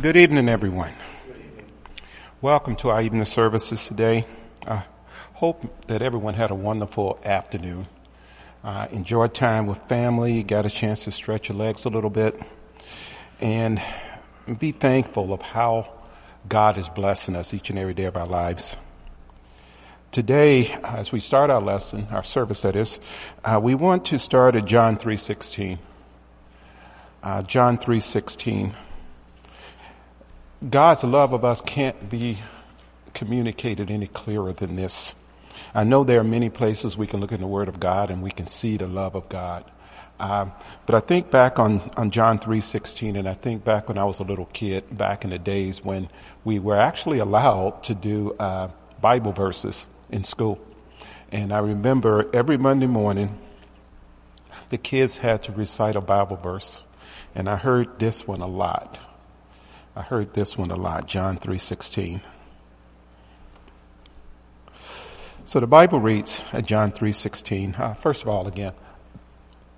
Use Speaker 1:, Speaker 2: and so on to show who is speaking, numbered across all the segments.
Speaker 1: Good evening, everyone. Welcome to our evening services today. I hope that everyone had a wonderful afternoon. Uh, enjoyed time with family, got a chance to stretch your legs a little bit, and be thankful of how God is blessing us each and every day of our lives. Today, as we start our lesson, our service that is, uh, we want to start at John 3.16. Uh, John 3.16. God's love of us can't be communicated any clearer than this. I know there are many places we can look in the Word of God and we can see the love of God. Um, but I think back on, on John 3.16 and I think back when I was a little kid, back in the days when we were actually allowed to do uh, Bible verses in school. And I remember every Monday morning, the kids had to recite a Bible verse. And I heard this one a lot. I heard this one a lot, John 3:16. So the Bible reads at John 3:16. Uh, first of all, again,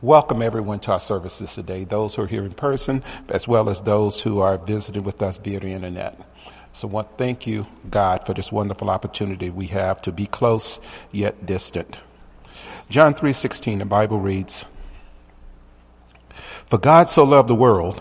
Speaker 1: welcome everyone to our services today. Those who are here in person, as well as those who are visiting with us via the internet. So, what? Thank you, God, for this wonderful opportunity we have to be close yet distant. John 3:16. The Bible reads, "For God so loved the world."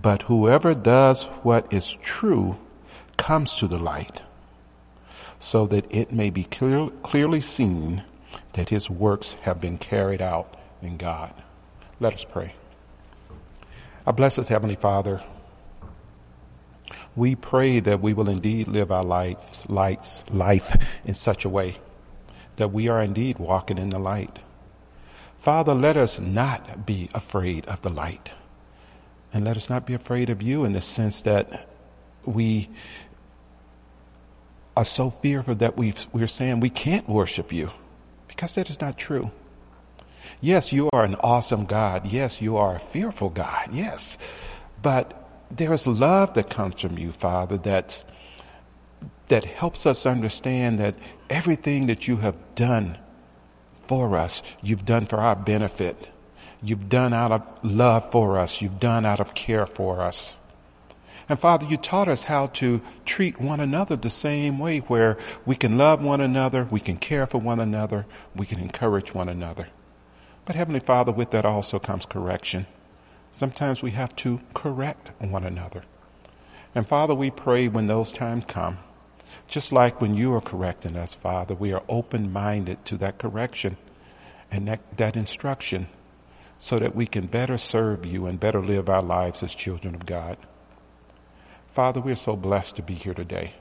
Speaker 1: But whoever does what is true comes to the light, so that it may be clear, clearly seen that his works have been carried out in God. Let us pray. Our blessed Heavenly Father, we pray that we will indeed live our lives, lights, life in such a way that we are indeed walking in the light. Father, let us not be afraid of the light. And let us not be afraid of you in the sense that we are so fearful that we we're saying we can't worship you because that is not true. Yes, you are an awesome God. Yes, you are a fearful God. Yes. But there is love that comes from you, Father, that's, that helps us understand that everything that you have done for us, you've done for our benefit. You've done out of love for us. You've done out of care for us. And Father, you taught us how to treat one another the same way where we can love one another, we can care for one another, we can encourage one another. But Heavenly Father, with that also comes correction. Sometimes we have to correct one another. And Father, we pray when those times come, just like when you are correcting us, Father, we are open-minded to that correction and that, that instruction so that we can better serve you and better live our lives as children of God. Father, we're so blessed to be here today.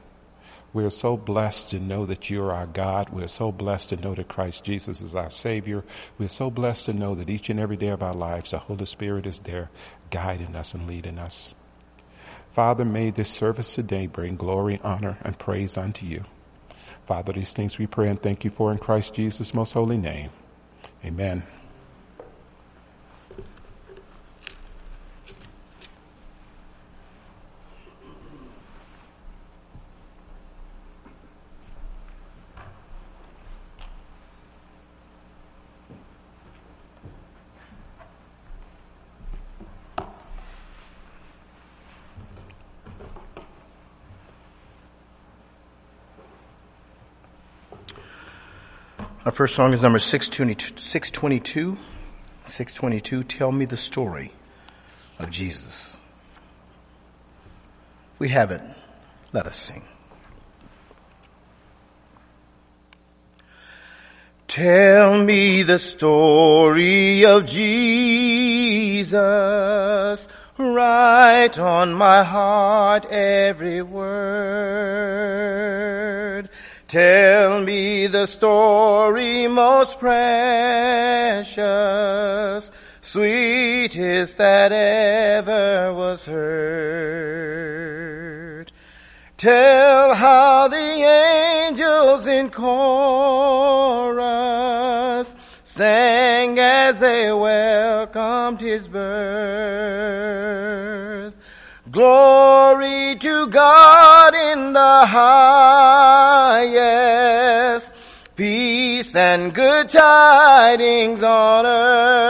Speaker 1: We're so blessed to know that you're our God. We're so blessed to know that Christ Jesus is our Savior. We're so blessed to know that each and every day of our lives, the Holy Spirit is there guiding us and leading us. Father, may this service today bring glory, honor, and praise unto you. Father, these things we pray and thank you for in Christ Jesus' most holy name. Amen.
Speaker 2: First song is number 622, 622. 622, Tell Me the Story of Jesus. We have it. Let us sing. Tell me the story of Jesus. Write on my heart every word. Tell me the story most precious, sweetest that ever was heard. Tell how the angels in chorus sang as they welcomed his birth. Glory to God in the highest, and good tidings on earth.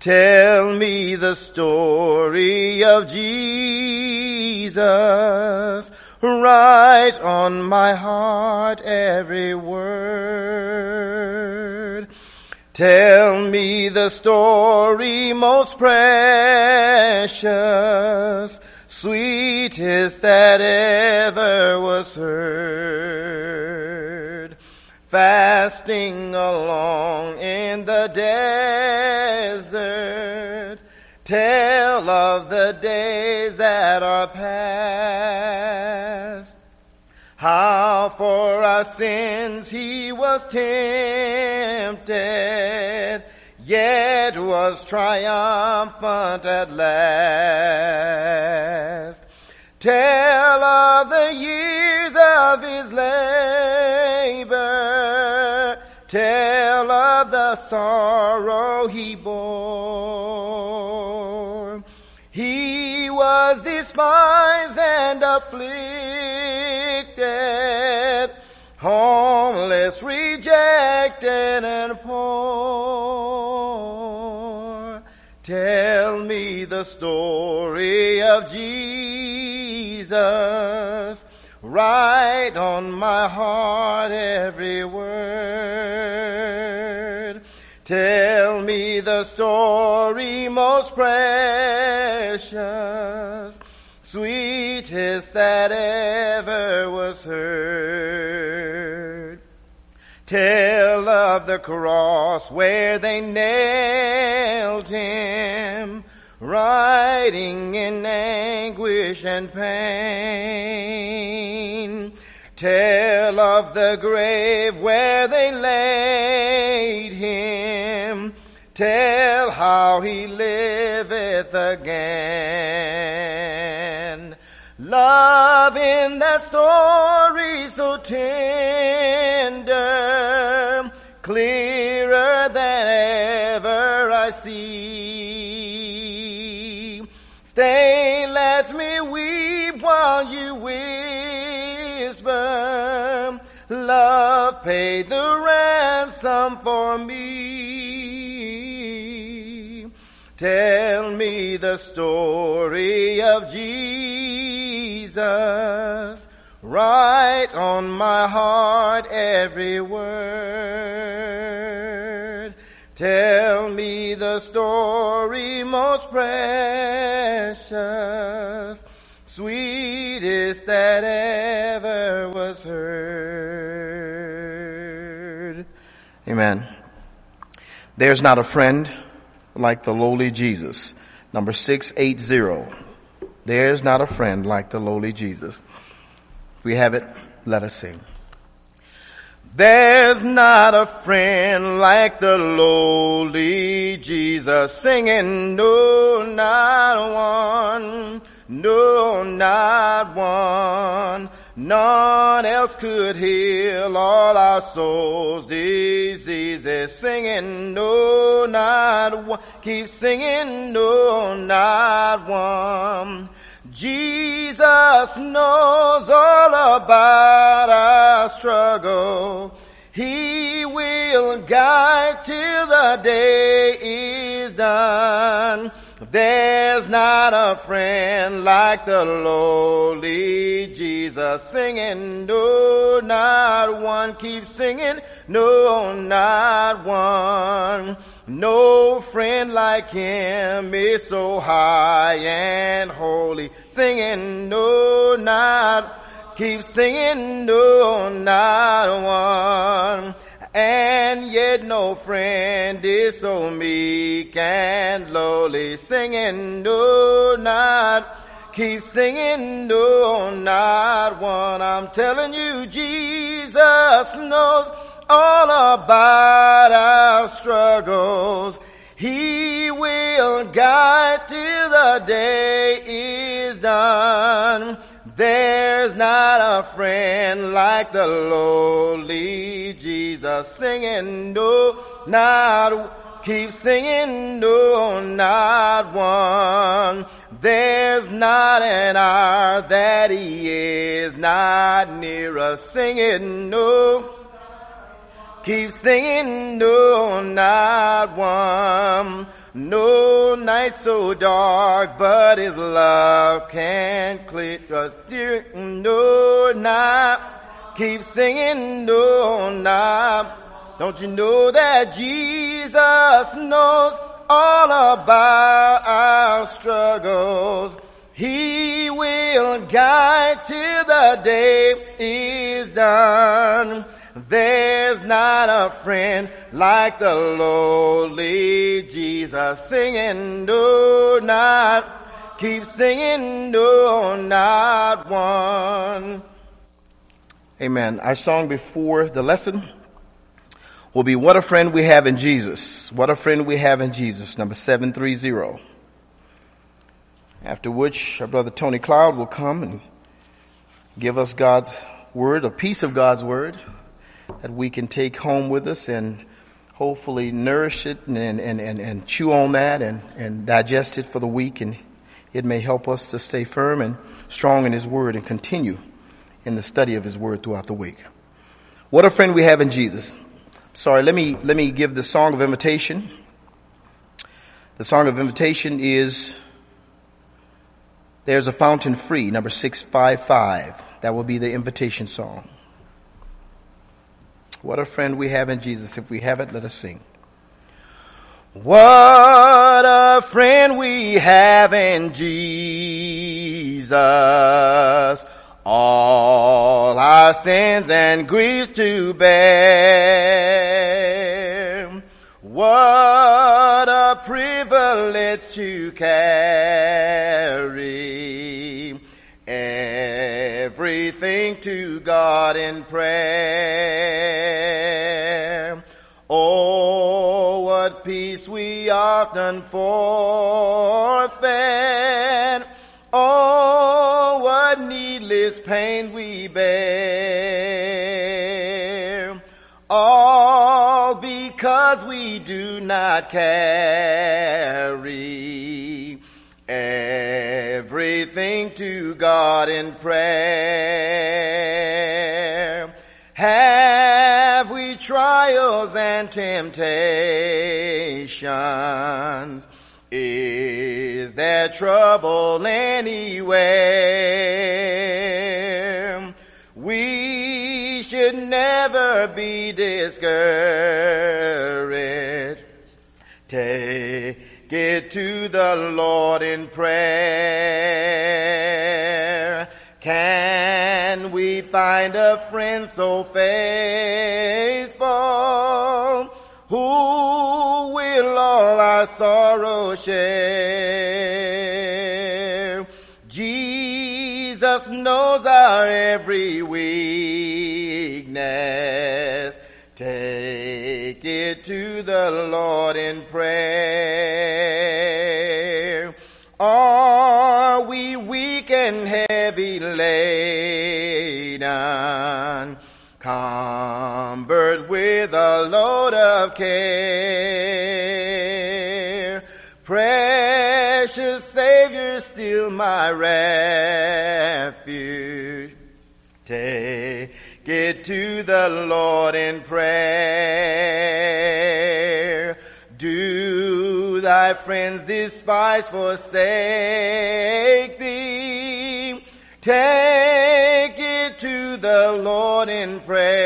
Speaker 2: Tell me the story of Jesus. Write on my heart every word. Tell me the story most precious, sweetest that ever was heard. Fasting along in the desert, tell of the days that are past. How for our sins he was tempted, yet was triumphant at last. Tell of the years of his labor, tell of the sorrow he bore. He was despised and afflicted, homeless, rejected, and poor. Tell me the story of Jesus. Write on my heart every word. Tell me the story most precious, sweetest that ever was heard. Tell of the cross where they nailed him, writing in anguish and pain. Tell of the grave where they laid him. Tell how he liveth again. Love in that story so tender, clearer than ever I see. Stay, let me weep while you whisper. Love paid the ransom for me. Tell me the story of Jesus. Write on my heart every word. Tell the story most precious, sweetest that ever was heard. Amen. There's not a friend like the lowly Jesus. Number 680. There's not a friend like the lowly Jesus. If we have it, let us sing. There's not a friend like the lowly Jesus singing, no, not one, no, not one. None else could heal all our souls' diseases. Singing, no, not one. Keep singing, no, not one. Jesus knows all about our struggle. He will guide till the day is done. There's not a friend like the lowly Jesus singing, no, not one. Keep singing, no, not one. No friend like him is so high and holy, singing, no, not keep singing, no, not one. And yet no friend is so meek and lowly, singing, no, not keep singing, no, not one. I'm telling you, Jesus knows all about our struggles. He will guide till the day is done. There's not a friend like the lowly Jesus singing, no, not, keep singing, no, not one. There's not an hour that he is not near us singing, no, keep singing, no, not one. No night so dark, but his love can't clear us. Dear, no, not keep singing, no, not. Don't you know that Jesus knows all about our struggles? He will guide till the day is done. There's not a friend like the lowly Jesus singing, no, not, keep singing, no, not one. Amen. Our song before the lesson will be What a Friend We Have in Jesus. What a Friend We Have in Jesus, number 730. After which our brother Tony Cloud will come and give us God's word, a piece of God's word that we can take home with us and hopefully nourish it and, and, and, and chew on that and, and digest it for the week and it may help us to stay firm and strong in His Word and continue in the study of His Word throughout the week. What a friend we have in Jesus. Sorry, let me, let me give the song of invitation. The song of invitation is There's a Fountain Free, number 655. That will be the invitation song. What a friend we have in Jesus. If we have it, let us sing. What a friend we have in Jesus. All our sins and griefs to bear. What a privilege to carry everything to God in prayer. Oh, what peace we often forfeit. Oh, what needless pain we bear. All because we do not carry everything to God in prayer. Have we trials and temptations? Is there trouble anywhere? We should never be discouraged. Take it to the Lord in prayer. Can we find a friend so faithful who will all our sorrow share? Jesus knows our every weakness. Take it to the Lord in prayer. Laden, cumbered with a load of care? Precious Savior, still my refuge. Take it to the Lord in prayer. Do thy friends despise, forsake thee? Take it to the Lord in prayer.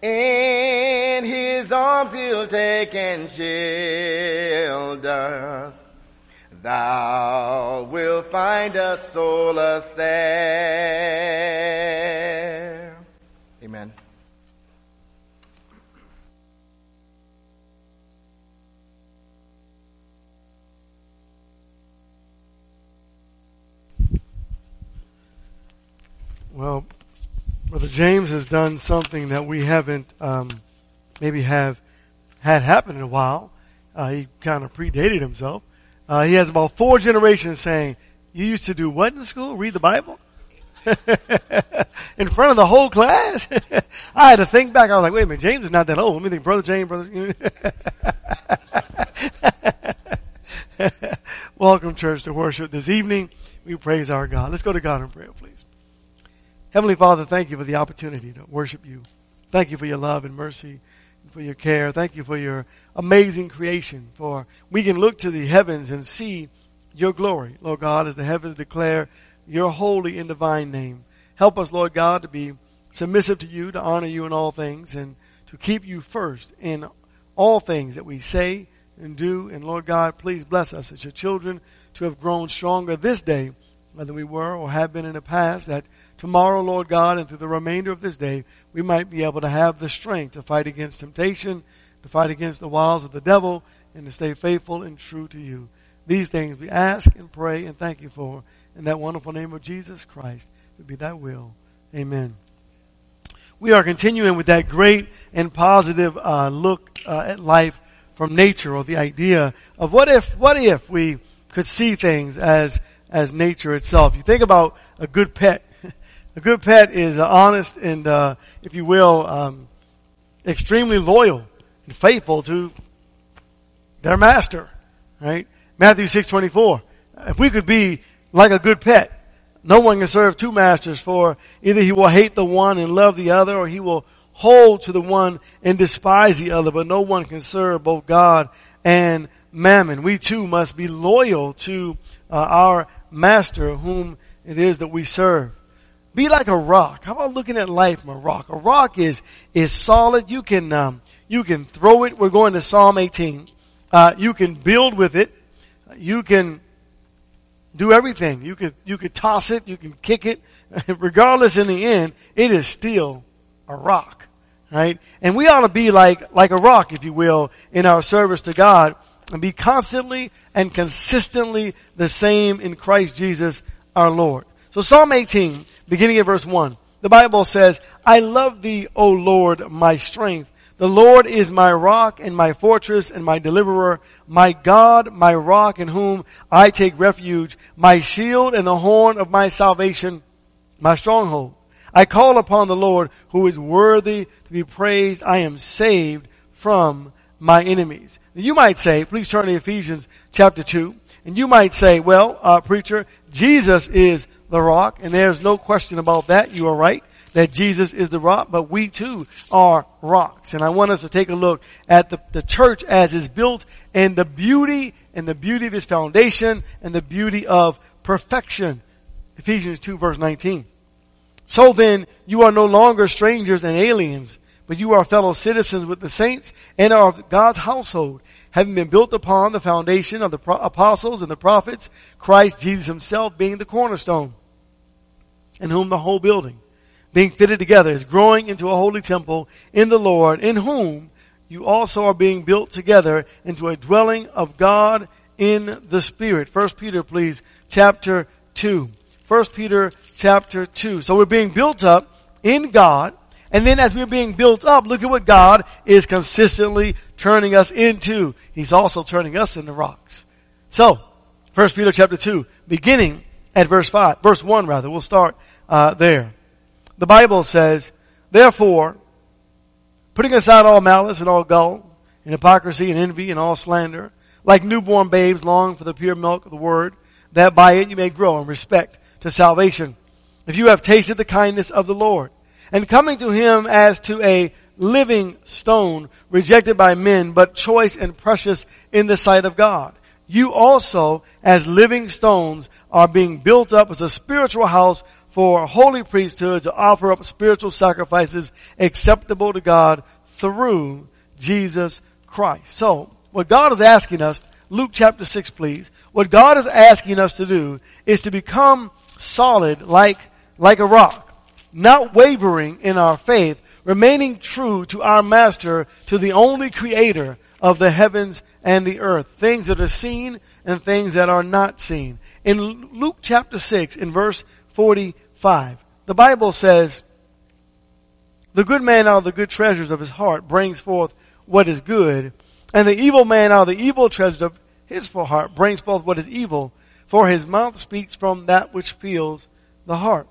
Speaker 2: In his arms he'll take and shield us. thou wilt find us solace there.
Speaker 3: Well, Brother James has done something that we haven't um, maybe have had happen in a while. Uh, he kind of predated himself. Uh, he has about four generations saying, "You used to do what in school? Read the Bible." in front of the whole class. I had to think back. I was like, wait a minute, James is not that old. Let me think, brother James, brother. Welcome, church, to worship this evening. We praise our God. Let's go to God in prayer, please. Heavenly Father, thank you for the opportunity to worship you. Thank you for your love and mercy, and for your care. Thank you for your amazing creation. For we can look to the heavens and see your glory, Lord God, as the heavens declare your holy and divine name. Help us, Lord God, to be submissive to you, to honor you in all things, and to keep you first in all things that we say and do. And Lord God, please bless us as your children to have grown stronger this day than we were or have been in the past, that tomorrow, Lord God, and through the remainder of this day, we might be able to have the strength to fight against temptation, to fight against the wiles of the devil, and to stay faithful and true to you. These things we ask and pray and thank you for. In that wonderful name of Jesus Christ, to be that will. Amen. We are continuing with that great and positive uh, look uh, at life from nature, or the idea of what if, what if we could see things as as nature itself. You think about a good pet. A good pet is honest and, uh, if you will, um, extremely loyal and faithful to their master. Right? Matthew six twenty four. If we could be like a good pet, no one can serve two masters. For either he will hate the one and love the other, or he will hold to the one and despise the other. But no one can serve both God and mammon. We too must be loyal to uh, our master whom it is that we serve. Be like a rock. How about looking at life from a rock? A rock is, is solid. You can, um, you can throw it. We're going to Psalm 18. Uh, you can build with it. You can do everything. You could, you could toss it. You can kick it. Regardless in the end, it is still a rock. Right? And we ought to be like, like a rock, if you will, in our service to God and be constantly and consistently the same in Christ Jesus our Lord. So Psalm 18, beginning at verse 1, the Bible says, I love thee, O Lord, my strength. The Lord is my rock and my fortress and my deliverer, my God, my rock in whom I take refuge, my shield and the horn of my salvation, my stronghold. I call upon the Lord who is worthy to be praised. I am saved from my enemies. You might say, please turn to Ephesians chapter 2, and you might say, well, uh, preacher, Jesus is the rock, and there's no question about that. You are right that Jesus is the rock, but we too are rocks. And I want us to take a look at the, the church as is built and the beauty and the beauty of its foundation and the beauty of perfection. Ephesians 2 verse 19. So then, you are no longer strangers and aliens, but you are fellow citizens with the saints and are God's household, having been built upon the foundation of the apostles and the prophets, Christ Jesus himself being the cornerstone, in whom the whole building, being fitted together, is growing into a holy temple in the Lord, in whom you also are being built together into a dwelling of God in the Spirit. First Peter, please, chapter 2. First Peter chapter 2. So we're being built up in God and then as we're being built up, look at what God is consistently turning us into. He's also turning us into rocks. So, 1 Peter chapter 2, beginning at verse 5, verse 1 rather, we'll start uh, there. The Bible says, Therefore, putting aside all malice and all gull, and hypocrisy and envy and all slander, like newborn babes long for the pure milk of the word, that by it you may grow in respect to salvation. If you have tasted the kindness of the Lord, and coming to him as to a living stone rejected by men, but choice and precious in the sight of God. You also, as living stones, are being built up as a spiritual house for holy priesthood to offer up spiritual sacrifices acceptable to God through Jesus Christ. So, what God is asking us Luke chapter 6 please. What God is asking us to do is to become solid like, like a rock, not wavering in our faith, remaining true to our master, to the only creator of the heavens and the earth, things that are seen and things that are not seen. In Luke chapter 6, in verse 45, the Bible says, the good man out of the good treasures of his heart brings forth what is good, and the evil man out of the evil treasures of his full heart brings forth what is evil, for his mouth speaks from that which fills the heart.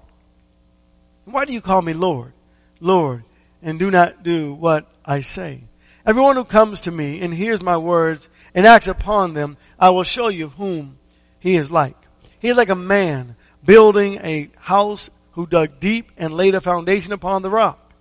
Speaker 3: Why do you call me Lord, Lord, and do not do what I say? Everyone who comes to me and hears my words and acts upon them, I will show you whom he is like. He is like a man building a house who dug deep and laid a foundation upon the rock.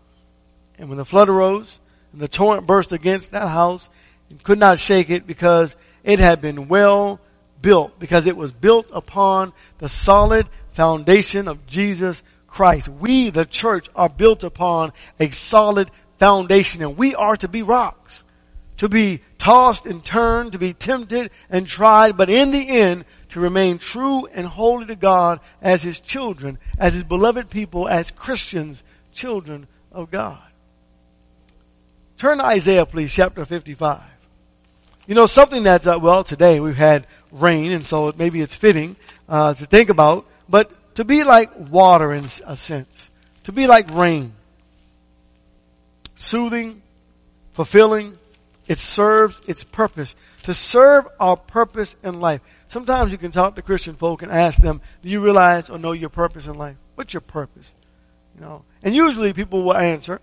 Speaker 3: And when the flood arose and the torrent burst against that house and could not shake it because it had been well built, because it was built upon the solid foundation of Jesus Christ. We, the church, are built upon a solid foundation and we are to be rocks. To be tossed and turned, to be tempted and tried, but in the end, to remain true and holy to God as His children, as His beloved people, as Christians, children of God. Turn to Isaiah, please, chapter 55. You know, something that's, uh, well, today we've had rain, and so maybe it's fitting uh, to think about, but to be like water in a sense, to be like rain soothing, fulfilling. It serves its purpose. To serve our purpose in life. Sometimes you can talk to Christian folk and ask them, do you realize or know your purpose in life? What's your purpose? You know, and usually people will answer,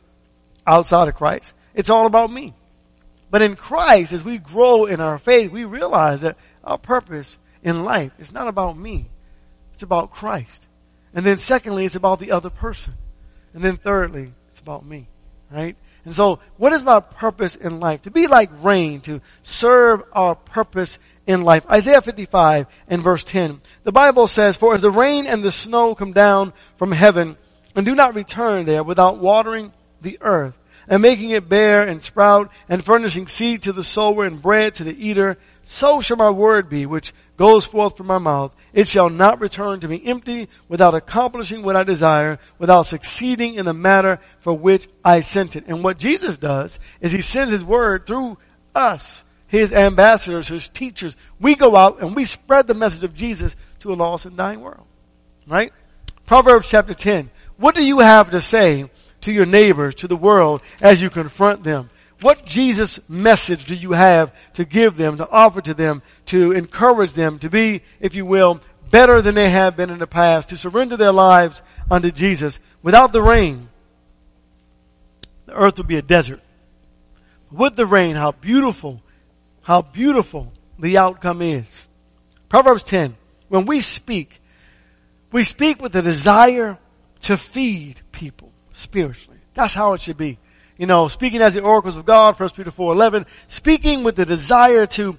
Speaker 3: outside of Christ, it's all about me. But in Christ, as we grow in our faith, we realize that our purpose in life is not about me. It's about Christ. And then secondly, it's about the other person. And then thirdly, it's about me. Right? And so, what is my purpose in life? To be like rain, to serve our purpose in life. Isaiah 55 and verse 10. The Bible says, For as the rain and the snow come down from heaven and do not return there without watering the earth and making it bear and sprout and furnishing seed to the sower and bread to the eater, so shall my word be which goes forth from my mouth. It shall not return to me empty without accomplishing what I desire, without succeeding in the matter for which I sent it. And what Jesus does is he sends his word through us, his ambassadors, his teachers. We go out and we spread the message of Jesus to a lost and dying world. Right? Proverbs chapter 10. What do you have to say to your neighbors, to the world, as you confront them? What Jesus message do you have to give them, to offer to them, to encourage them to be, if you will, better than they have been in the past, to surrender their lives unto Jesus? Without the rain, the earth would be a desert. With the rain, how beautiful, how beautiful the outcome is. Proverbs 10. When we speak, we speak with a desire to feed people spiritually. That's how it should be you know, speaking as the oracles of God, 1 Peter 4.11, speaking with the desire to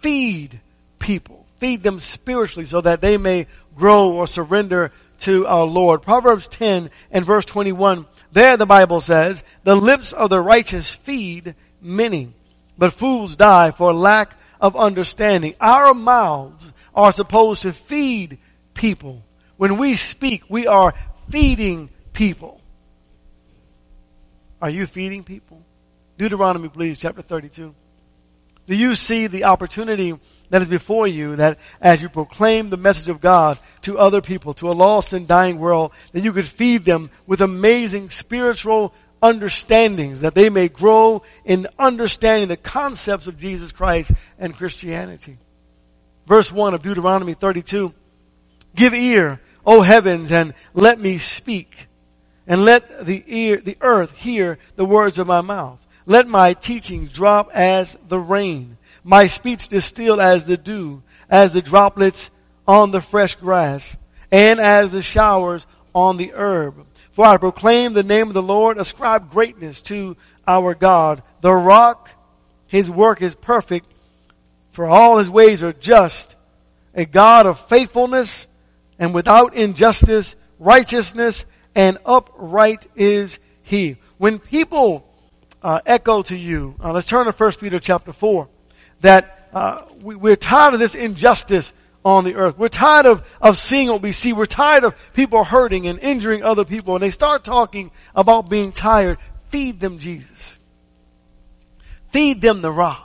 Speaker 3: feed people, feed them spiritually so that they may grow or surrender to our Lord. Proverbs 10 and verse 21, there the Bible says, the lips of the righteous feed many, but fools die for lack of understanding. Our mouths are supposed to feed people. When we speak, we are feeding people. Are you feeding people? Deuteronomy, please, chapter 32. Do you see the opportunity that is before you that as you proclaim the message of God to other people, to a lost and dying world, that you could feed them with amazing spiritual understandings that they may grow in understanding the concepts of Jesus Christ and Christianity. Verse 1 of Deuteronomy 32. Give ear, O heavens, and let me speak and let the ear, the earth hear the words of my mouth. Let my teaching drop as the rain, my speech distill as the dew, as the droplets on the fresh grass, and as the showers on the herb. For I proclaim the name of the Lord, ascribe greatness to our God. The rock, his work is perfect, for all his ways are just. A God of faithfulness and without injustice, righteousness, and upright is he. When people uh, echo to you, uh, let's turn to 1 Peter chapter 4, that uh, we, we're tired of this injustice on the earth. We're tired of, of seeing what we see. We're tired of people hurting and injuring other people. And they start talking about being tired. Feed them Jesus. Feed them the rock.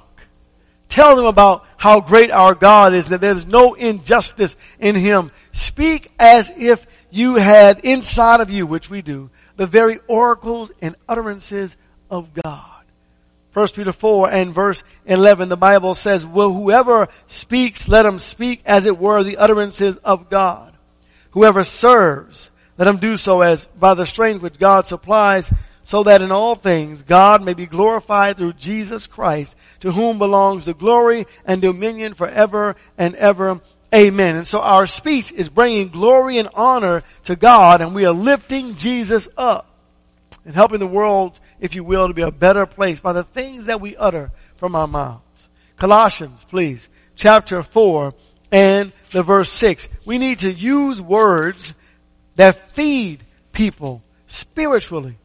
Speaker 3: Tell them about how great our God is, that there's no injustice in Him. Speak as if you had inside of you, which we do, the very oracles and utterances of God. 1 Peter 4 and verse 11, the Bible says, well, whoever speaks, let him speak as it were the utterances of God. Whoever serves, let him do so as by the strength which God supplies, so that in all things God may be glorified through Jesus Christ, to whom belongs the glory and dominion forever and ever. Amen. And so our speech is bringing glory and honor to God, and we are lifting Jesus up and helping the world if you will, to be a better place by the things that we utter from our mouths. Colossians, please, chapter 4 and the verse 6. We need to use words that feed people spiritually.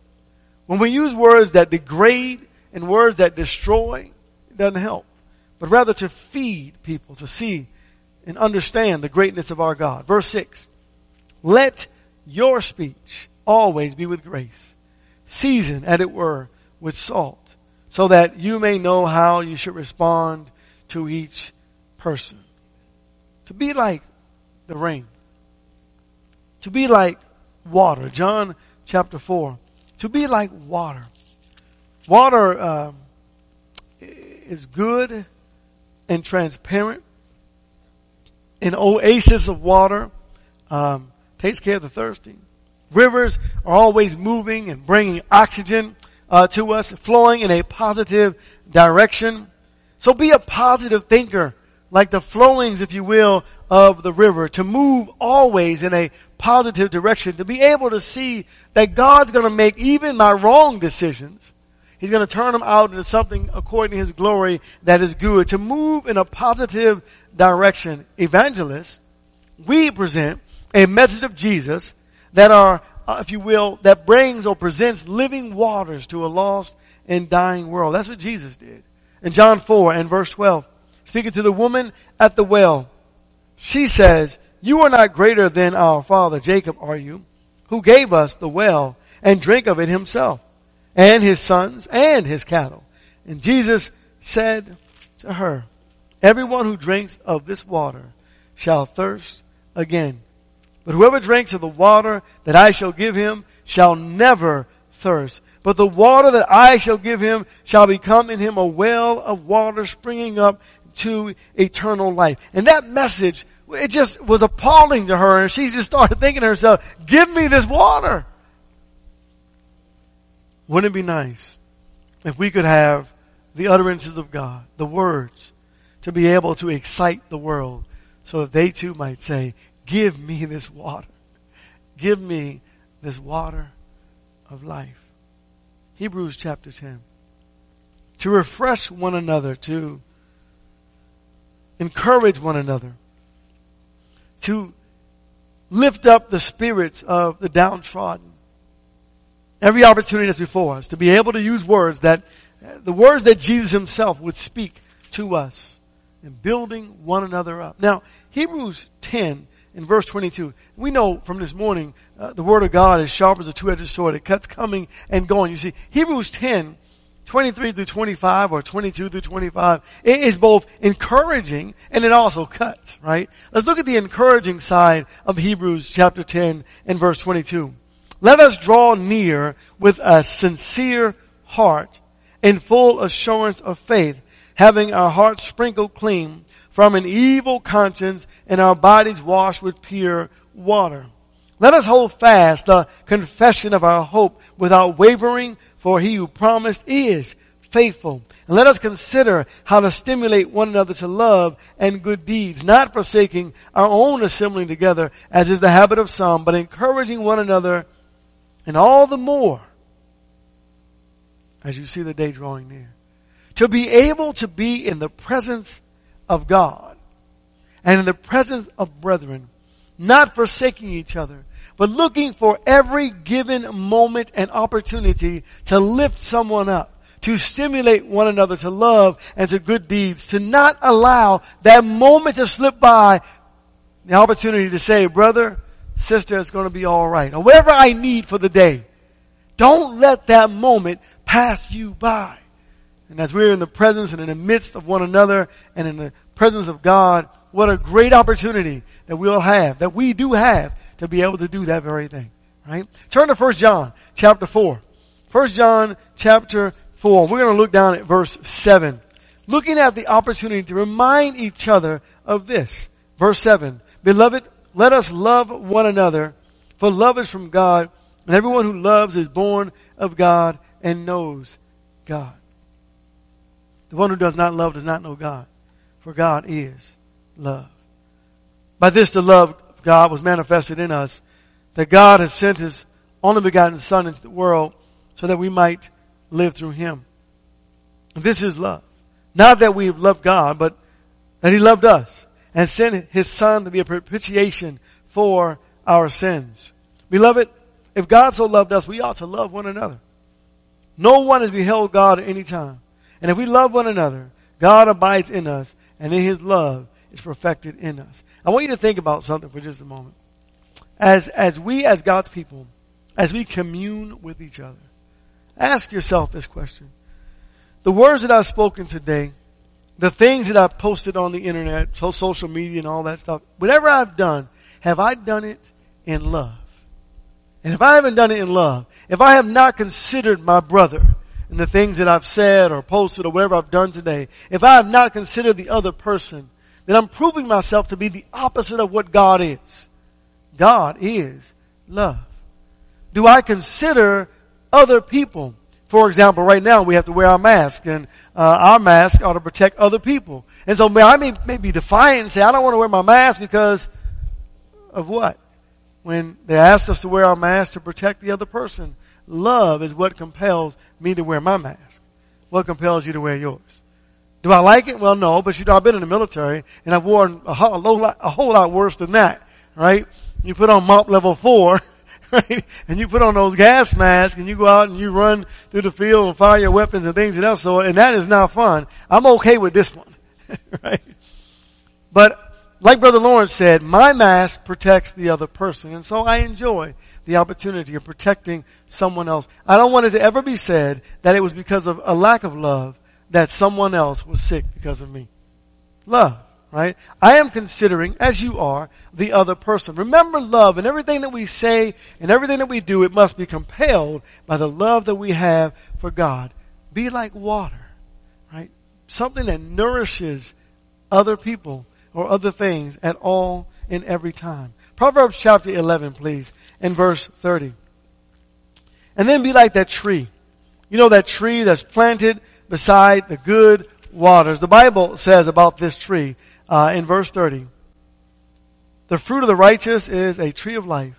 Speaker 3: When we use words that degrade and words that destroy, it doesn't help. But rather to feed people, to see and understand the greatness of our God. Verse 6. Let your speech always be with grace seasoned, as it were, with salt, so that you may know how you should respond to each person. To be like the rain. To be like water. John chapter 4. To be like water. Water uh, is good and transparent. An oasis of water um, takes care of the thirsty. Rivers are always moving and bringing oxygen uh, to us, flowing in a positive direction. So be a positive thinker, like the flowings, if you will, of the river, to move always in a positive direction, to be able to see that God's going to make even my wrong decisions. He's going to turn them out into something according to His glory that is good. To move in a positive direction. Evangelists, we present a message of Jesus that are, uh, if you will, that brings or presents living waters to a lost and dying world. That's what Jesus did. In John 4 and verse 12, speaking to the woman at the well, she says, you are not greater than our father Jacob, are you? Who gave us the well and drink of it himself and his sons and his cattle. And Jesus said to her, everyone who drinks of this water shall thirst again. But whoever drinks of the water that I shall give him shall never thirst. But the water that I shall give him shall become in him a well of water springing up to eternal life. And that message, it just was appalling to her and she just started thinking to herself, give me this water. Wouldn't it be nice if we could have the utterances of God, the words, to be able to excite the world so that they too might say, Give me this water. Give me this water of life. Hebrews chapter 10. To refresh one another, to encourage one another, to lift up the spirits of the downtrodden. Every opportunity that's before us to be able to use words that, the words that Jesus himself would speak to us and building one another up. Now, Hebrews 10 in verse 22. We know from this morning, uh, the word of God is sharp as a two-edged sword. It cuts coming and going. You see, Hebrews 10, 23 through 25 or 22 through 25 it is both encouraging and it also cuts, right? Let's look at the encouraging side of Hebrews chapter 10 and verse 22. Let us draw near with a sincere heart in full assurance of faith, having our hearts sprinkled clean from an evil conscience and our bodies washed with pure water. Let us hold fast the confession of our hope without wavering, for he who promised is faithful. And let us consider how to stimulate one another to love and good deeds, not forsaking our own assembling together, as is the habit of some, but encouraging one another, and all the more as you see the day drawing near. To be able to be in the presence of God and in the presence of brethren, not forsaking each other, but looking for every given moment and opportunity to lift someone up, to stimulate one another to love and to good deeds, to not allow that moment to slip by, the opportunity to say, brother, sister, it's going to be alright, or whatever I need for the day. Don't let that moment pass you by. And as we're in the presence and in the midst of one another and in the presence of God, what a great opportunity that we'll have, that we do have to be able to do that very thing. Right? Turn to 1 John chapter 4. 1 John chapter 4. We're going to look down at verse 7. Looking at the opportunity to remind each other of this. Verse 7. Beloved, let us love one another, for love is from God, and everyone who loves is born of God and knows God. The one who does not love does not know God, for God is love. By this the love of God was manifested in us, that God has sent his only begotten Son into the world so that we might live through him. And this is love. Not that we've loved God, but that he loved us and sent his Son to be a propitiation for our sins. Beloved, if God so loved us, we ought to love one another. No one has beheld God at any time. And if we love one another, God abides in us, and in His love is perfected in us. I want you to think about something for just a moment. As, as we, as God's people, as we commune with each other, ask yourself this question. The words that I've spoken today, the things that I've posted on the internet, social media and all that stuff, whatever I've done, have I done it in love? And if I haven't done it in love, if I have not considered my brother, in the things that I've said or posted or whatever I've done today, if I have not considered the other person, then I'm proving myself to be the opposite of what God is. God is love. Do I consider other people? For example, right now we have to wear our mask and uh, our mask ought to protect other people. And so I may, may be defiant and say, I don't want to wear my mask because of what? When they asked us to wear our mask to protect the other person. Love is what compels me to wear my mask. What compels you to wear yours? Do I like it? Well, no, but you know, I've been in the military and I've worn a whole, a whole lot worse than that, right? You put on MOPP level four, And you put on those gas masks and you go out and you run through the field and fire your weapons and things of that sort, and that is not fun. I'm okay with this one, right? But like Brother Lawrence said, my mask protects the other person, and so I enjoy the opportunity of protecting someone else. I don't want it to ever be said that it was because of a lack of love that someone else was sick because of me. Love, right? I am considering, as you are, the other person. Remember love and everything that we say and everything that we do, it must be compelled by the love that we have for God. Be like water, right? Something that nourishes other people or other things at all and every time. Proverbs chapter 11, please, and verse 30. And then be like that tree. You know that tree that's planted beside the good waters. The Bible says about this tree uh, in verse 30. The fruit of the righteous is a tree of life,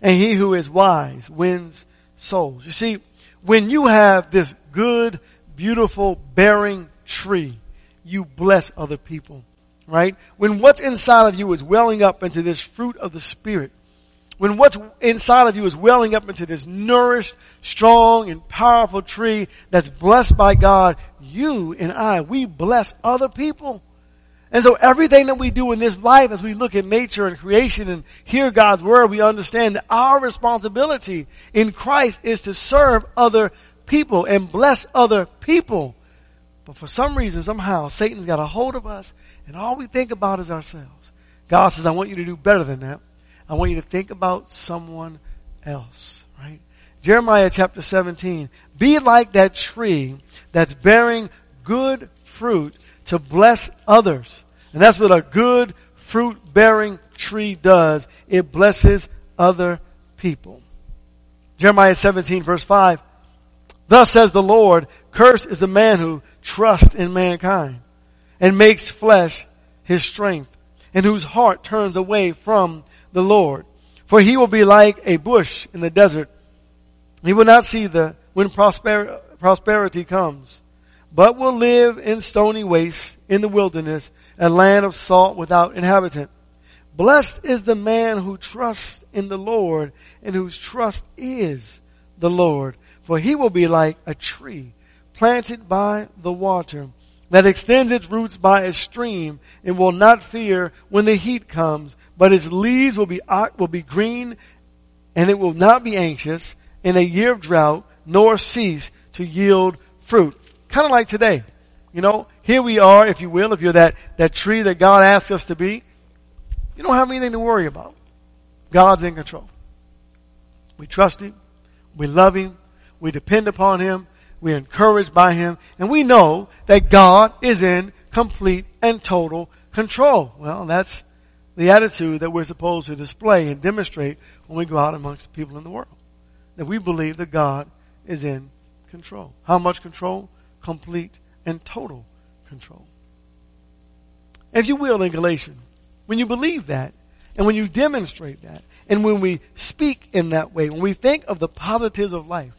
Speaker 3: and he who is wise wins souls. You see, when you have this good, beautiful, bearing tree, you bless other people right? When what's inside of you is welling up into this fruit of the Spirit, when what's inside of you is welling up into this nourished, strong, and powerful tree that's blessed by God, you and I, we bless other people. And so everything that we do in this life as we look at nature and creation and hear God's word, we understand that our responsibility in Christ is to serve other people and bless other people. But for some reason, somehow, Satan's got a hold of us and all we think about is ourselves. God says, I want you to do better than that. I want you to think about someone else, right? Jeremiah chapter 17. Be like that tree that's bearing good fruit to bless others. And that's what a good fruit bearing tree does. It blesses other people. Jeremiah 17 verse 5. Thus says the Lord, cursed is the man who trusts in mankind and makes flesh his strength, and whose heart turns away from the Lord. For he will be like a bush in the desert. He will not see the, when prosper, prosperity comes, but will live in stony wastes in the wilderness, a land of salt without inhabitant. Blessed is the man who trusts in the Lord and whose trust is the Lord, for he will be like a tree planted by the water, that extends its roots by a stream and will not fear when the heat comes, but its leaves will be, will be green and it will not be anxious in a year of drought, nor cease to yield fruit. Kind of like today. You know, here we are, if you will, if you're that, that tree that God asked us to be, you don't have anything to worry about. God's in control. We trust Him. We love Him. We depend upon Him. We're encouraged by Him. And we know that God is in complete and total control. Well, that's the attitude that we're supposed to display and demonstrate when we go out amongst people in the world. That we believe that God is in control. How much control? Complete and total control. If you will, in Galatians, when you believe that, and when you demonstrate that, and when we speak in that way, when we think of the positives of life,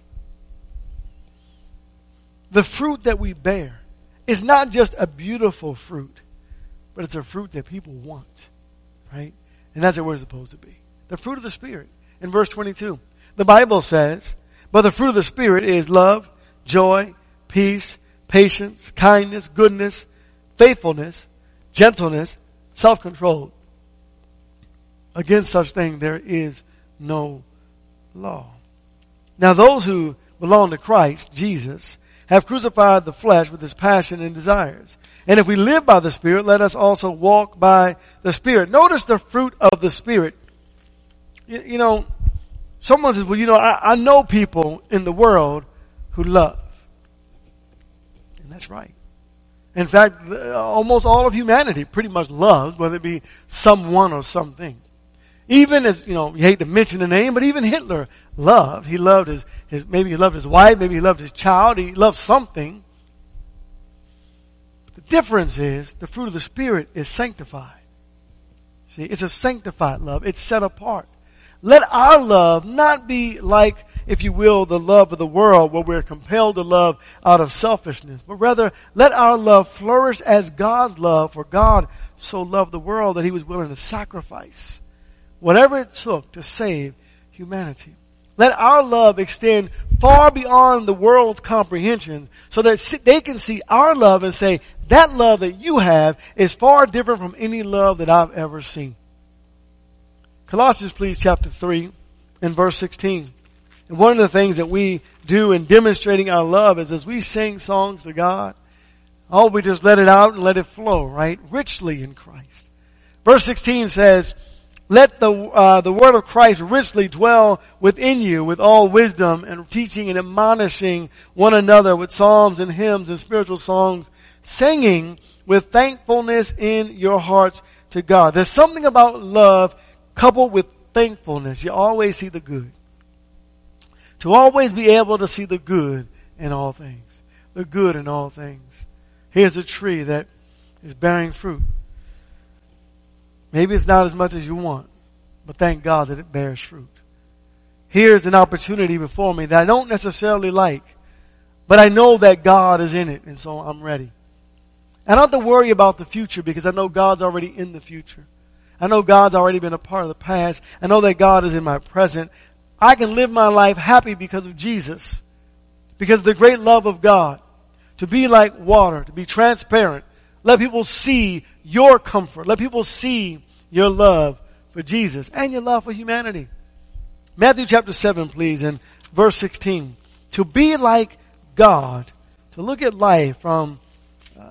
Speaker 3: the fruit that we bear is not just a beautiful fruit, but it's a fruit that people want, right? And that's what we're supposed to be. The fruit of the Spirit. In verse 22, the Bible says, but the fruit of the Spirit is love, joy, peace, patience, kindness, goodness, faithfulness, gentleness, self-control. Against such thing there is no law. Now those who belong to Christ, Jesus, have crucified the flesh with its passion and desires. And if we live by the Spirit, let us also walk by the Spirit. Notice the fruit of the Spirit. You, you know, someone says, well, you know, I, I know people in the world who love. That's right. In fact, uh, almost all of humanity pretty much loves, whether it be someone or something. Even as, you know, you hate to mention the name, but even Hitler loved. He loved his, his, maybe he loved his wife, maybe he loved his child, he loved something. But the difference is the fruit of the Spirit is sanctified. See, it's a sanctified love. It's set apart. Let our love not be like, if you will, the love of the world where we're compelled to love out of selfishness, but rather let our love flourish as God's love, for God so loved the world that he was willing to sacrifice whatever it took to save humanity. Let our love extend far beyond the world's comprehension so that they can see our love and say, that love that you have is far different from any love that I've ever seen. Colossians, please, chapter 3 and verse 16. And one of the things that we do in demonstrating our love is as we sing songs to God, oh, we just let it out and let it flow, right? Richly in Christ. Verse 16 says, let the, uh, the word of Christ richly dwell within you with all wisdom and teaching and admonishing one another with psalms and hymns and spiritual songs, singing with thankfulness in your hearts to God. There's something about love coupled with thankfulness. You always see the good. To always be able to see the good in all things. The good in all things. Here's a tree that is bearing fruit. Maybe it's not as much as you want, but thank God that it bears fruit. Here's an opportunity before me that I don't necessarily like, but I know that God is in it, and so I'm ready. I don't have to worry about the future because I know God's already in the future. I know God's already been a part of the past. I know that God is in my present. I can live my life happy because of Jesus. Because of the great love of God. To be like water, to be transparent, let people see your comfort. Let people see your love for Jesus and your love for humanity. Matthew chapter 7, please, and verse 16. To be like God, to look at life from uh,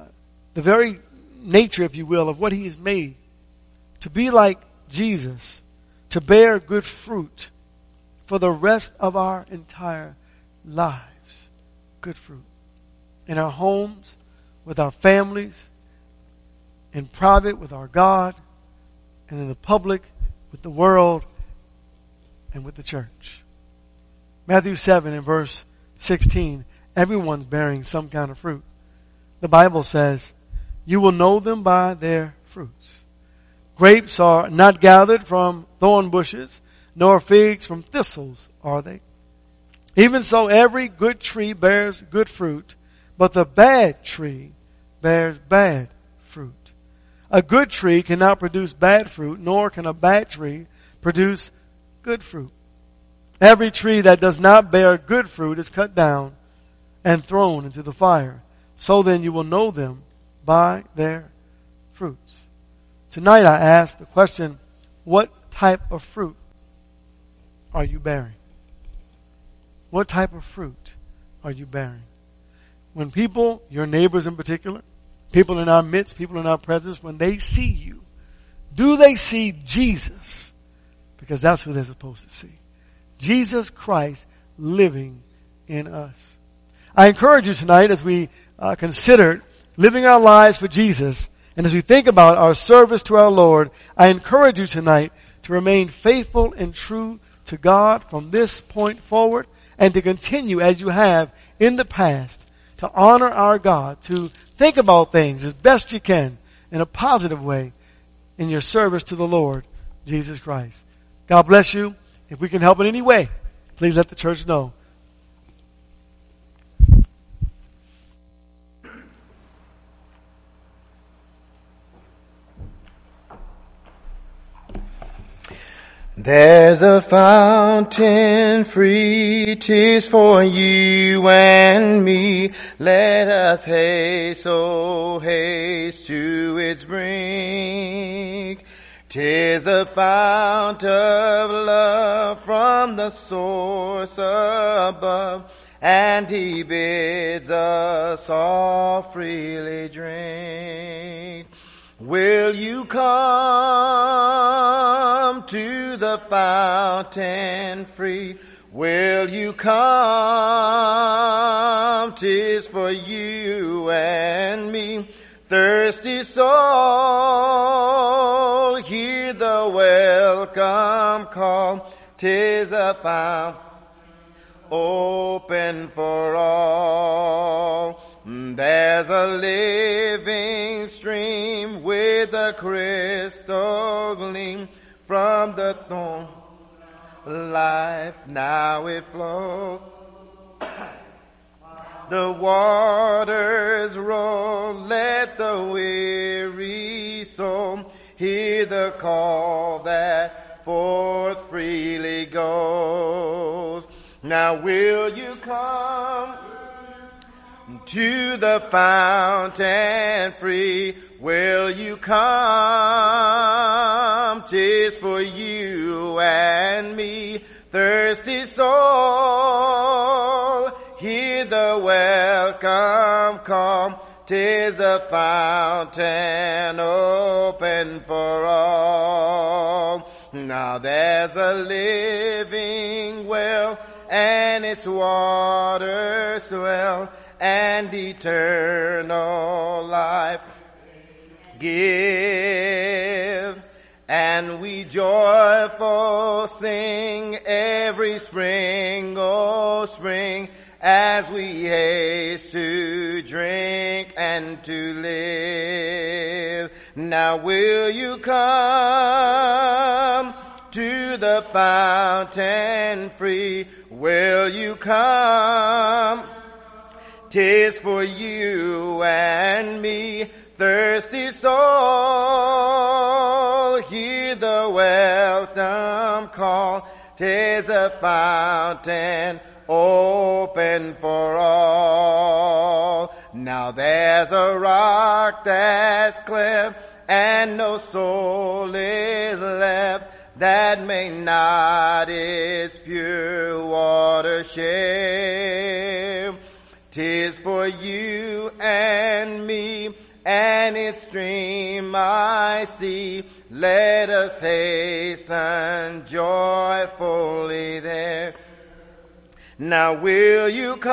Speaker 3: the very nature, if you will, of what He He's made. To be like Jesus, to bear good fruit for the rest of our entire lives. Good fruit. In our homes, with our families, in private with our God, and in the public with the world and with the church. Matthew 7 and verse 16, everyone's bearing some kind of fruit. The Bible says, you will know them by their fruits. Grapes are not gathered from thorn bushes, nor figs from thistles, are they? Even so, every good tree bears good fruit, but the bad tree bears bad fruit. a good tree cannot produce bad fruit, nor can a bad tree produce good fruit. Every tree that does not bear good fruit is cut down and thrown into the fire. So then you will know them by their fruits. Tonight I ask the question, what type of fruit are you bearing? What type of fruit are you bearing? When people, your neighbors in particular, people in our midst, people in our presence, when they see you, do they see Jesus? Because that's who they're supposed to see. Jesus Christ living in us. I encourage you tonight as we uh, consider living our lives for Jesus and as we think about our service to our Lord, I encourage you tonight to remain faithful and true to God from this point forward and to continue as you have in the past to honor our God, to think about things as best you can in a positive way in your service to the Lord Jesus Christ. God bless you. If we can help in any way, please let the church know.
Speaker 2: There's a fountain free, tis for you and me. Let us haste, oh haste to its brink. Tis the fount of love from the source above, and he bids us all freely drink. Will you come to the fountain free? Will you come? Tis for you and me. Thirsty soul, hear the welcome call. Tis a fountain open for all. There's a living with a crystal gleam from the throne. Life now it flows. The waters roll, let the weary soul hear the call that forth freely goes. Now will you come? to the fountain free. Will you come? Tis for you and me, thirsty soul. Hear the welcome call. Tis a fountain open for all. Now there's a living well and its waters swell and eternal life give. And we joyful sing every spring, oh spring, as we haste to drink and to live. Now will you come to the fountain free? Will you come? Tis for you and me, thirsty soul, hear the welcome call. Tis a fountain open for all. Now there's a rock that's cleft and no soul is left that may not its pure water share. Tis for you and me, and its stream I see. Let us hasten joyfully there. Now will you come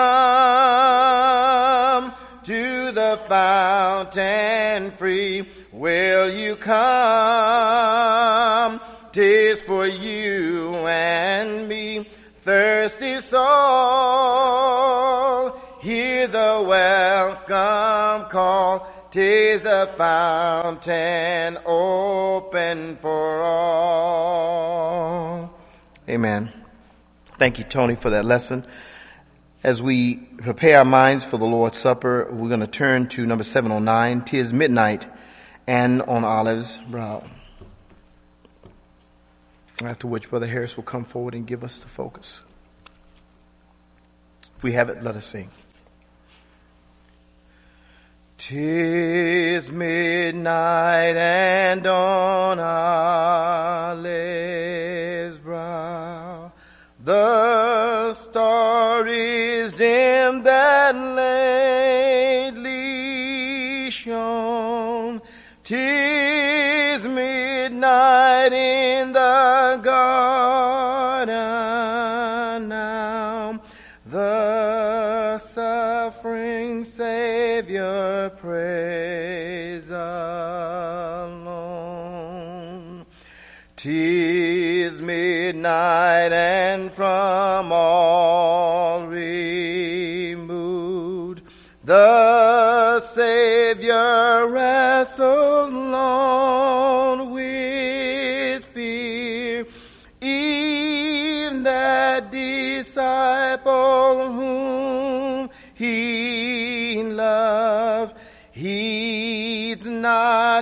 Speaker 2: to the fountain free? Will you come? Tis for you and me, thirsty soul Hear the welcome call. Tis the fountain open for all. Amen. Thank you, Tony, for that lesson. As we prepare our minds for the Lord's Supper, we're going to turn to number 709, Tis Midnight and on Olive's Brow. After which Brother Harris will come forward and give us the focus. If we have it, let us sing. Tis midnight and on Olive's brow the star is dim that lately shone. Tis midnight in the garden now. The suffering Savior prays alone. Tis midnight and from all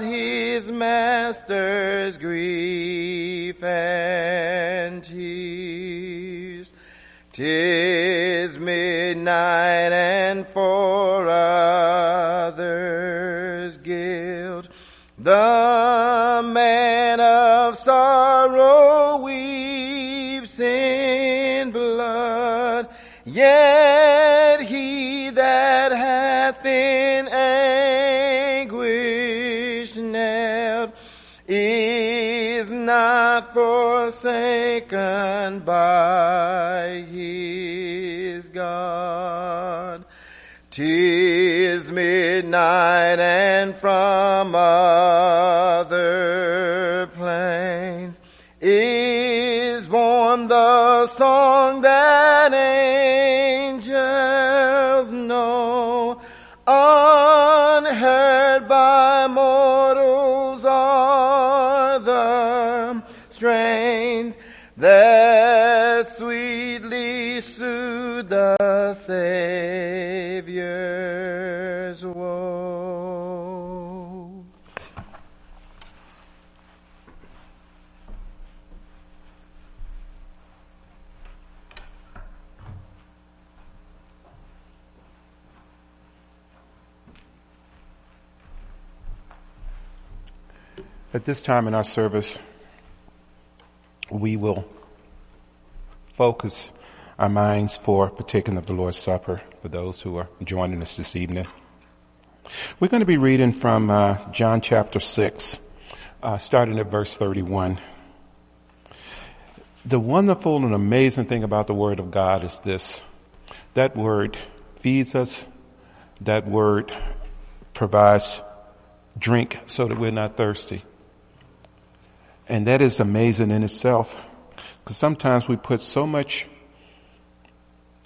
Speaker 2: his master's grief and tears. Tis midnight and not forsaken by his God. Tis midnight and from other plains is born the song that
Speaker 1: At this time in our service, we will focus our minds for partaking of the Lord's Supper for those who are joining us this evening. We're going to be reading from uh, John chapter 6, uh, starting at verse 31. The wonderful and amazing thing about the Word of God is this. That Word feeds us. That Word provides drink so that we're not thirsty. And that is amazing in itself. Because sometimes we put so much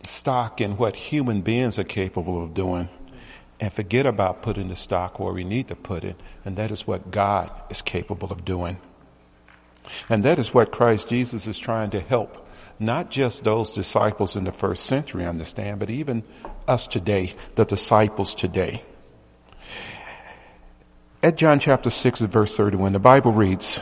Speaker 1: stock in what human beings are capable of doing and forget about putting the stock where we need to put it. And that is what God is capable of doing. And that is what Christ Jesus is trying to help not just those disciples in the first century understand, but even us today, the disciples today. At John chapter 6 and verse 31, the Bible reads,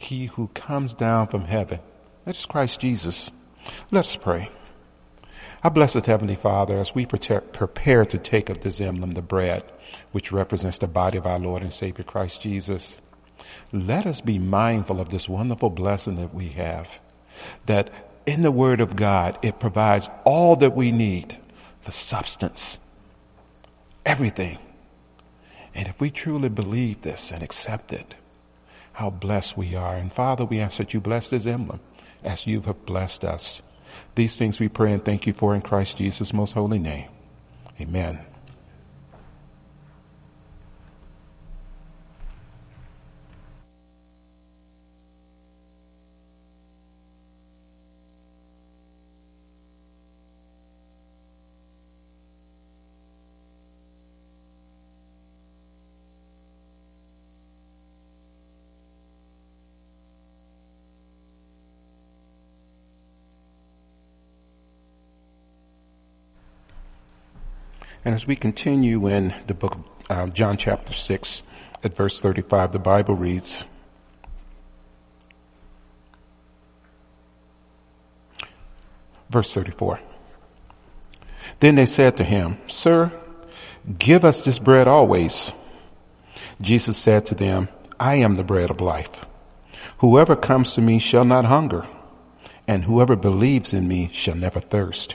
Speaker 1: He who comes down from heaven. That is Christ Jesus. Let us pray. Our blessed Heavenly Father, as we prepare to take of this emblem, the bread, which represents the body of our Lord and Savior Christ Jesus, let us be mindful of this wonderful blessing that we have. That in the Word of God, it provides all that we need, the substance, everything. And if we truly believe this and accept it, how blessed we are. And Father, we ask that you bless this emblem as you have blessed us. These things we pray and thank you for in Christ Jesus' most holy name. Amen. And as we continue in the book of uh, John chapter 6 at verse 35, the Bible reads, verse 34. Then they said to him, Sir, give us this bread always. Jesus said to them, I am the bread of life. Whoever comes to me shall not hunger, and whoever believes in me shall never thirst.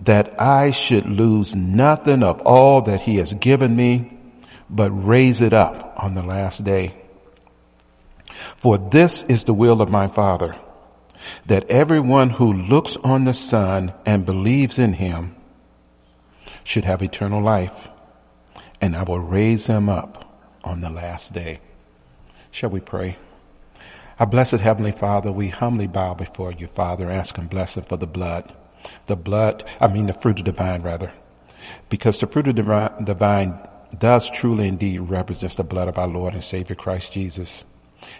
Speaker 1: that I should lose nothing of all that he has given me, but raise it up on the last day. For this is the will of my Father, that everyone who looks on the Son and believes in him should have eternal life, and I will raise him up on the last day. Shall we pray? Our blessed Heavenly Father, we humbly bow before you, Father, asking blessing for the blood. The blood, I mean the fruit of the vine rather. Because the fruit of the vine does truly indeed represent the blood of our Lord and Savior Christ Jesus.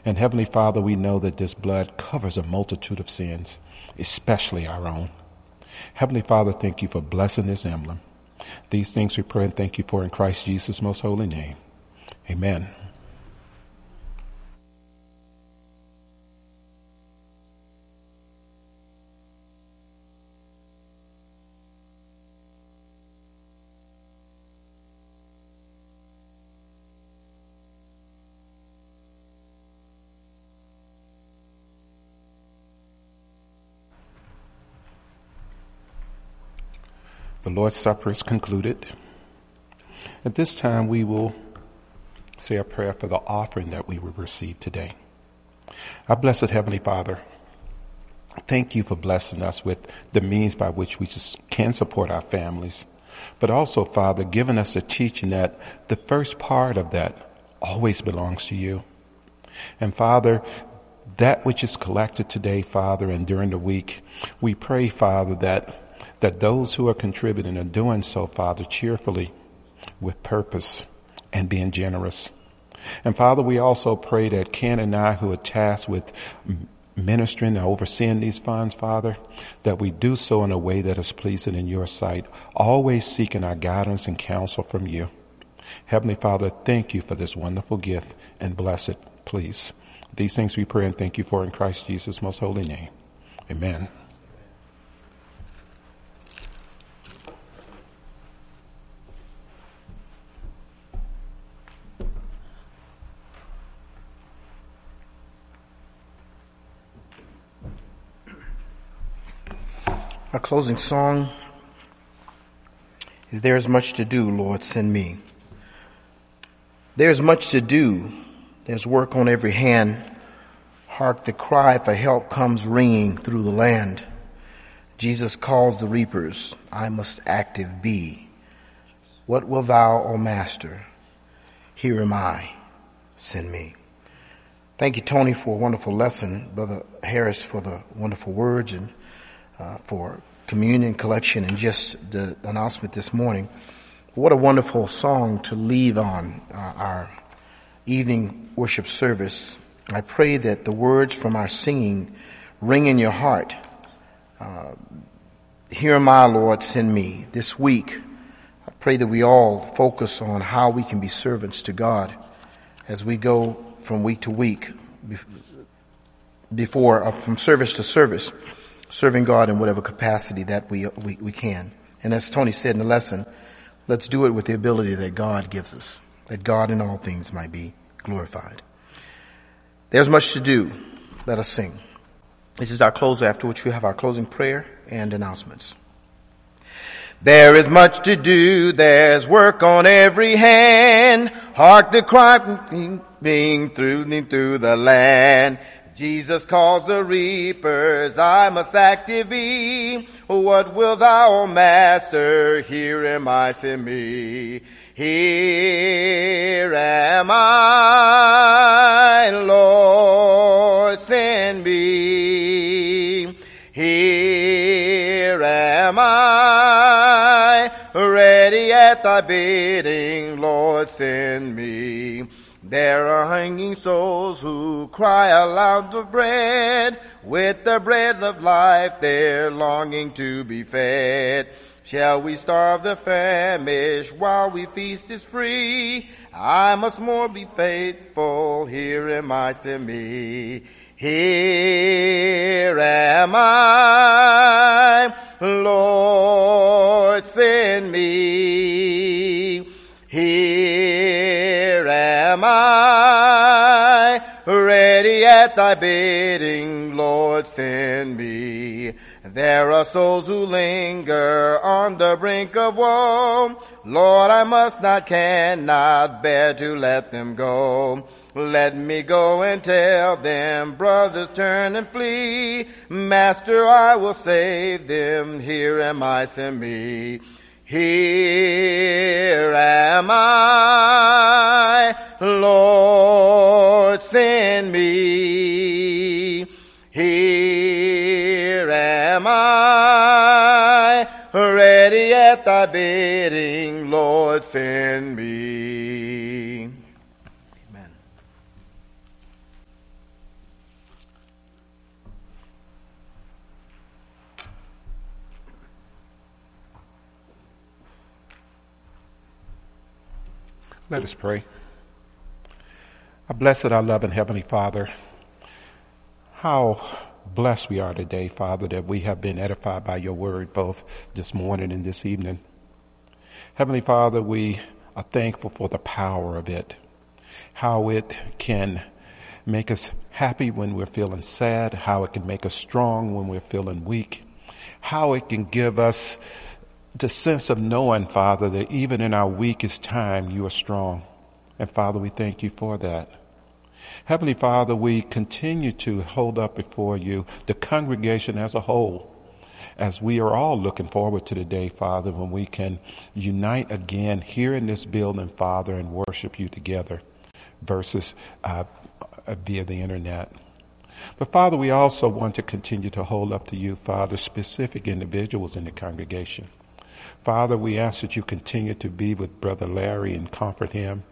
Speaker 1: And Heavenly Father, we know that this blood covers a multitude of sins, especially our own. Heavenly Father, thank you for blessing this emblem. These things we pray and thank you for in Christ Jesus' most holy name. Amen. The Lord's Supper is concluded. At this time, we will say a prayer for the offering that we will receive today. Our blessed Heavenly Father, thank you for blessing us with the means by which we can support our families, but also, Father, giving us a teaching that the first part of that always belongs to you. And Father, that which is collected today, Father, and during the week, we pray, Father, that that those who are contributing are doing so, Father, cheerfully, with purpose, and being generous. And Father, we also pray that Ken and I, who are tasked with ministering and overseeing these funds, Father, that we do so in a way that is pleasing in your sight, always seeking our guidance and counsel from you. Heavenly Father, thank you for this wonderful gift and bless it, please. These things we pray and thank you for in Christ Jesus' most holy name. Amen.
Speaker 2: Our closing song is There's Much to Do, Lord, send me. There's much to do. There's work on every hand. Hark, the cry for help comes ringing through the land. Jesus calls the reapers, I must active be. What will thou, O Master? Here am I, send me. Thank you, Tony, for a wonderful lesson. Brother Harris for the wonderful words and uh, for communion collection and just the announcement this morning. What a wonderful song to leave on uh, our evening worship service. I pray that the words from our singing ring in your heart. Uh, Here my Lord, send me this week. I pray that we all focus on how we can be servants to God as we go from week to week before, uh, from service to service serving God in whatever capacity that we, we, we can. And as Tony said in the lesson, let's do it with the ability that God gives us, that God in all things might be glorified. There's much to do. Let us sing. This is our close after which we have our closing prayer and announcements. There is much to do, there's work on every hand. Hark the cry being through, through the land. Jesus calls the reapers, I must active be. What will thou, master, here am I, send me. Here am I, Lord, send me. Here am I, ready at thy bidding, Lord, send me. There are hanging souls who cry aloud for bread. With the bread of life they're longing to be fed. Shall we starve the famished while we feast is free? I must more be faithful. Here am I, send me. Here am I, Lord, send me. Here am I, ready at thy bidding, Lord, send me. There are souls who linger on the brink of woe. Lord, I must not, cannot bear to let them go. Let me go and tell them, brothers, turn and flee. Master, I will save them. Here am I, send me. Here am I, Lord, send me. Here am I, ready at thy bidding, Lord, send me.
Speaker 1: Let us pray. Our blessed, our loving Heavenly Father, how blessed we are today, Father, that we have been edified by your word both this morning and this evening. Heavenly Father, we are thankful for the power of it, how it can make us happy when we're feeling sad, how it can make us strong when we're feeling weak, how it can give us the sense of knowing, Father, that even in our weakest time, you are strong. And Father, we thank you for that. Heavenly Father, we continue to hold up before you the congregation as a whole, as we are all looking forward to the day, Father, when we can unite again here in this building, Father, and worship you together versus uh, via the internet. But Father, we also want to continue to hold up to you, Father, specific individuals in the congregation. Father, we ask that you continue to be with Brother Larry and comfort him,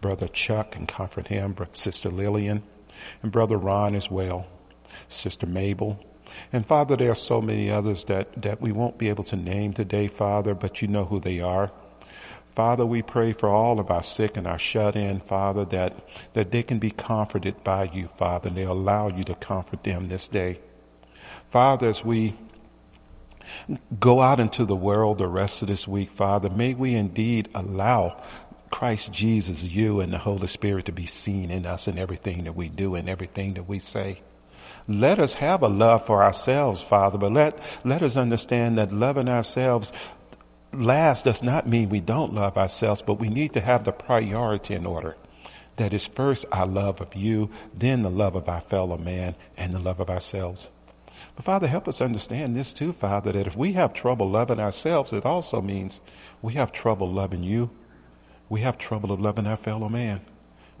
Speaker 1: Brother Chuck and comfort him, Sister Lillian, and Brother Ron as well, Sister Mabel. And Father, there are so many others that, that we won't be able to name today, Father, but you know who they are. Father, we pray for all of our sick and our shut in, Father, that, that they can be comforted by you, Father, and they allow you to comfort them this day. Father, as we go out into the world the rest of this week, Father. May we indeed allow Christ Jesus, you and the Holy Spirit to be seen in us in everything that we do and everything that we say. Let us have a love for ourselves, Father, but let, let us understand that loving ourselves last does not mean we don't love ourselves, but we need to have the priority in order. That is first our love of you, then the love of our fellow man, and the love of ourselves. But Father, help us understand this too, Father, that if we have trouble loving ourselves, it also means we have trouble loving you. We have trouble of loving our fellow man.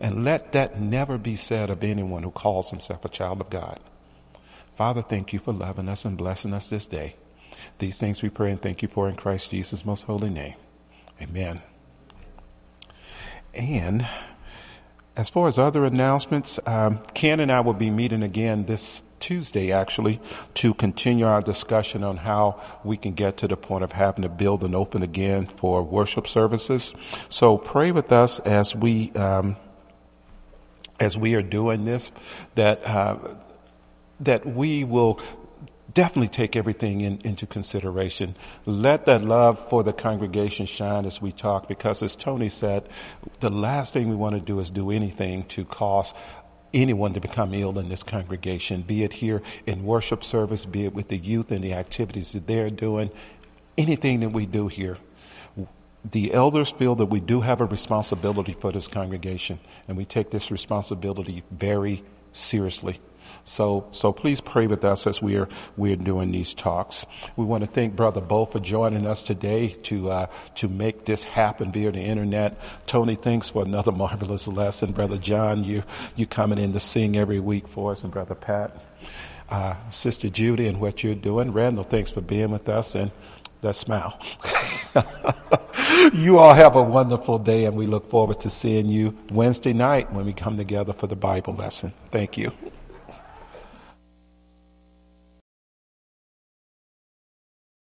Speaker 1: And let that never be said of anyone who calls himself a child of God. Father, thank you for loving us and blessing us this day. These things we pray and thank you for in Christ Jesus' most holy name. Amen. And as far as other announcements, um, Ken and I will be meeting again this Tuesday actually to continue our discussion on how we can get to the point of having to build and open again for worship services. So pray with us as we um, as we are doing this that uh, that we will definitely take everything in, into consideration. Let that love for the congregation shine as we talk because as Tony said, the last thing we want to do is do anything to cause anyone to become ill in this congregation, be it here in worship service, be it with the youth and the activities that they're doing, anything that we do here. The elders feel that we do have a responsibility for this congregation and we take this responsibility very seriously. So, so please pray with us as we are, we are doing these talks. We want to thank Brother Bo for joining us today to, uh, to make this happen via the internet. Tony, thanks for another marvelous lesson. Brother John, you, you coming in to sing every week for us and Brother Pat. Uh, Sister Judy and what you're doing. Randall, thanks for being with us and let's smile. you all have a wonderful day and we look forward to seeing you Wednesday night when we come together for the Bible lesson. Thank you.